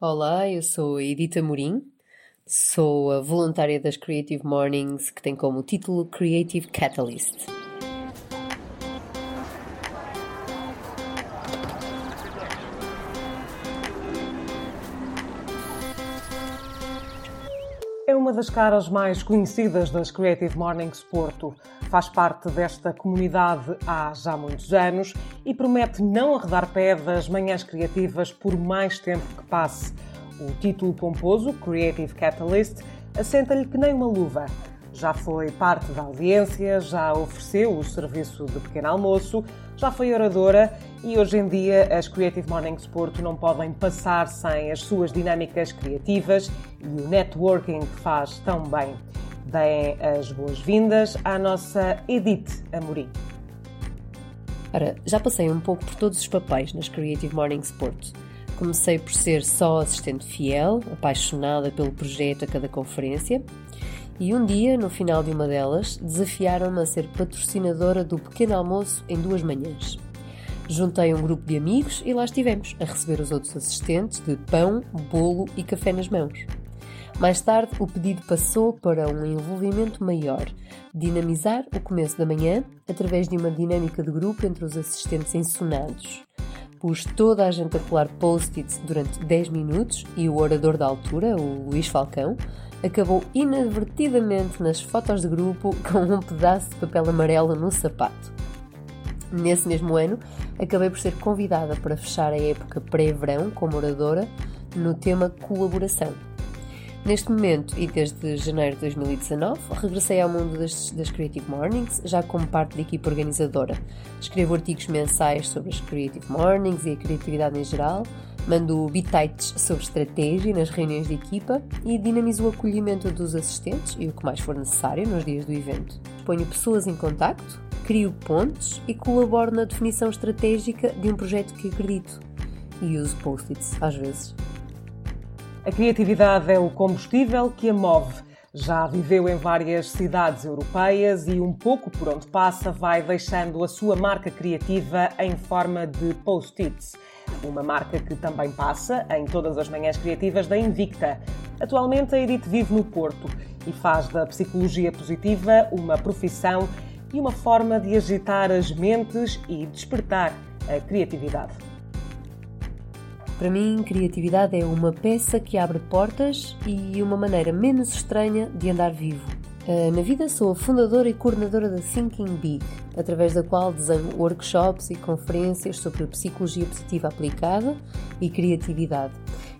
Olá, eu sou Edita Morim, sou a voluntária das Creative Mornings que tem como título Creative Catalyst. Uma das caras mais conhecidas das Creative Mornings Porto. Faz parte desta comunidade há já muitos anos e promete não arredar pé das manhãs criativas por mais tempo que passe. O título pomposo, Creative Catalyst, assenta-lhe que nem uma luva. Já foi parte da audiência, já ofereceu o serviço de pequeno almoço, já foi oradora e hoje em dia as Creative Mornings Porto não podem passar sem as suas dinâmicas criativas e o networking que faz tão bem. Deem as boas-vindas à nossa Edith Amorim. Ora, já passei um pouco por todos os papéis nas Creative Mornings Porto. Comecei por ser só assistente fiel, apaixonada pelo projeto a cada conferência, e um dia, no final de uma delas, desafiaram-me a ser patrocinadora do pequeno almoço em duas manhãs. Juntei um grupo de amigos e lá estivemos, a receber os outros assistentes de pão, bolo e café nas mãos. Mais tarde, o pedido passou para um envolvimento maior, dinamizar o começo da manhã através de uma dinâmica de grupo entre os assistentes ensonados. Pus toda a gente a colar post-its durante 10 minutos e o orador da altura, o Luís Falcão, acabou inadvertidamente nas fotos de grupo com um pedaço de papel amarelo no sapato. Nesse mesmo ano, acabei por ser convidada para fechar a época pré-verão como oradora no tema colaboração. Neste momento e desde janeiro de 2019, regressei ao mundo das, das, Creative Mornings, já como parte da equipe organizadora. Escrevo artigos mensais sobre as Creative Mornings e a criatividade em geral, Mando bitites sobre estratégia nas reuniões de equipa e dinamizo o acolhimento dos assistentes e o que mais for necessário nos dias do evento. Ponho pessoas em contacto, crio pontes e colaboro na definição estratégica de um projeto que acredito. E uso post-its às vezes. A criatividade é o combustível que a move. Já viveu em várias cidades europeias e um pouco por onde passa vai deixando a sua marca criativa em forma de post-its uma marca que também passa em todas as manhãs criativas da Invicta. Atualmente a Edith vive no Porto e faz da psicologia positiva uma profissão e uma forma de agitar as mentes e despertar a criatividade. Para mim, criatividade é uma peça que abre portas e uma maneira menos estranha de andar vivo. Eh, na vida sou fundadora e coordenadora da Thinking Big, através da qual desenho workshops e conferências sobre psicologia positiva aplicada e criatividade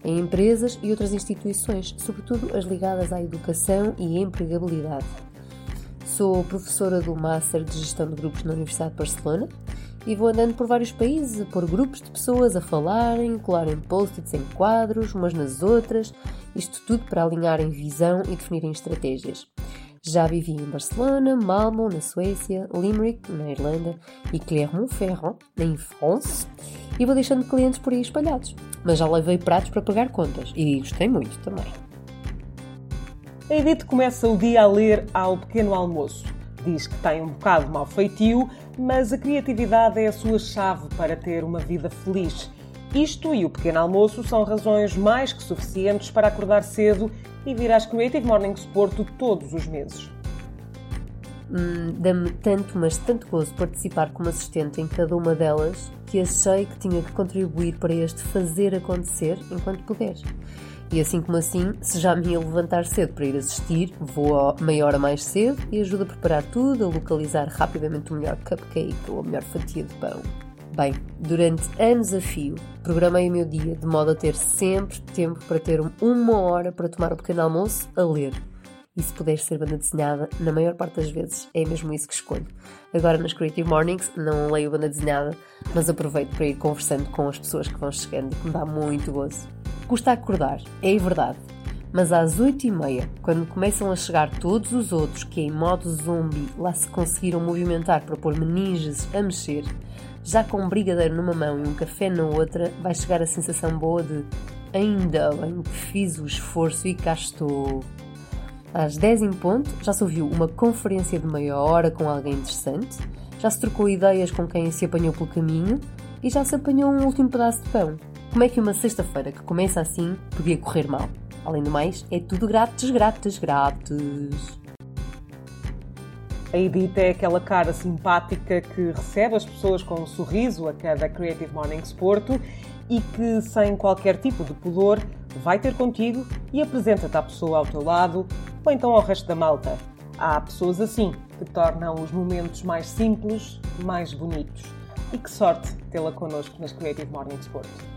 em empresas e outras instituições, sobretudo as ligadas à educação e empregabilidade. Sou professora do Master de Gestão de Grupos na Universidade de Barcelona e vou andando por vários países a pôr grupos de pessoas a falarem, colarem post-its em quadros, umas nas outras, isto tudo para alinharem visão e definirem estratégias. Já vivi em Barcelona, Malmo, na Suécia, Limerick, na Irlanda e Clermont-Ferrand, em France, e vou deixando clientes por aí espalhados. Mas já levei pratos para pagar contas e gostei muito também. A Edith começa o dia a ler ao pequeno almoço. Diz que tem um bocado mau feitio, mas a criatividade é a sua chave para ter uma vida feliz isto e o pequeno almoço são razões mais que suficientes para acordar cedo e vir às Creative Mornings Porto todos os meses. Hum, Dá-me tanto, mas tanto gozo participar como assistente em cada uma delas que achei que tinha que contribuir para este fazer acontecer enquanto puder. E assim como assim, se já me ia levantar cedo para ir assistir, vou meia hora mais cedo e ajudo a preparar tudo, a localizar rapidamente o melhor cupcake ou a melhor fatia de pão. Bem, durante anos a fio, programei o meu dia de modo a ter sempre tempo para ter uma hora para tomar o pequeno almoço a ler. E se puder ser banda desenhada, na maior parte das vezes é mesmo isso que escolho. Agora nas Creative Mornings não leio banda desenhada, mas aproveito para ir conversando com as pessoas que vão chegando, que me dá muito gozo. Custa acordar, é verdade, mas às oito e meia, quando começam a chegar todos os outros que em modo zombie lá se conseguiram movimentar para pôr meninges a mexer, já com um brigadeiro numa mão e um café na outra, vai chegar a sensação boa de ainda bem que fiz o esforço e cá estou. Às 10 em ponto, já se ouviu uma conferência de meia hora com alguém interessante, já se trocou ideias com quem se apanhou pelo caminho e já se apanhou um último pedaço de pão. Como é que uma sexta-feira que começa assim podia correr mal? Além do mais, é tudo grátis, grátis, grátis. A Edith é aquela cara simpática que recebe as pessoas com um sorriso a cada Creative Mornings Porto e que, sem qualquer tipo de pudor, vai ter contigo e apresenta-te à pessoa ao teu lado ou então ao resto da malta. Há pessoas assim que tornam os momentos mais simples mais bonitos. E que sorte tê-la connosco nas Creative Mornings Porto.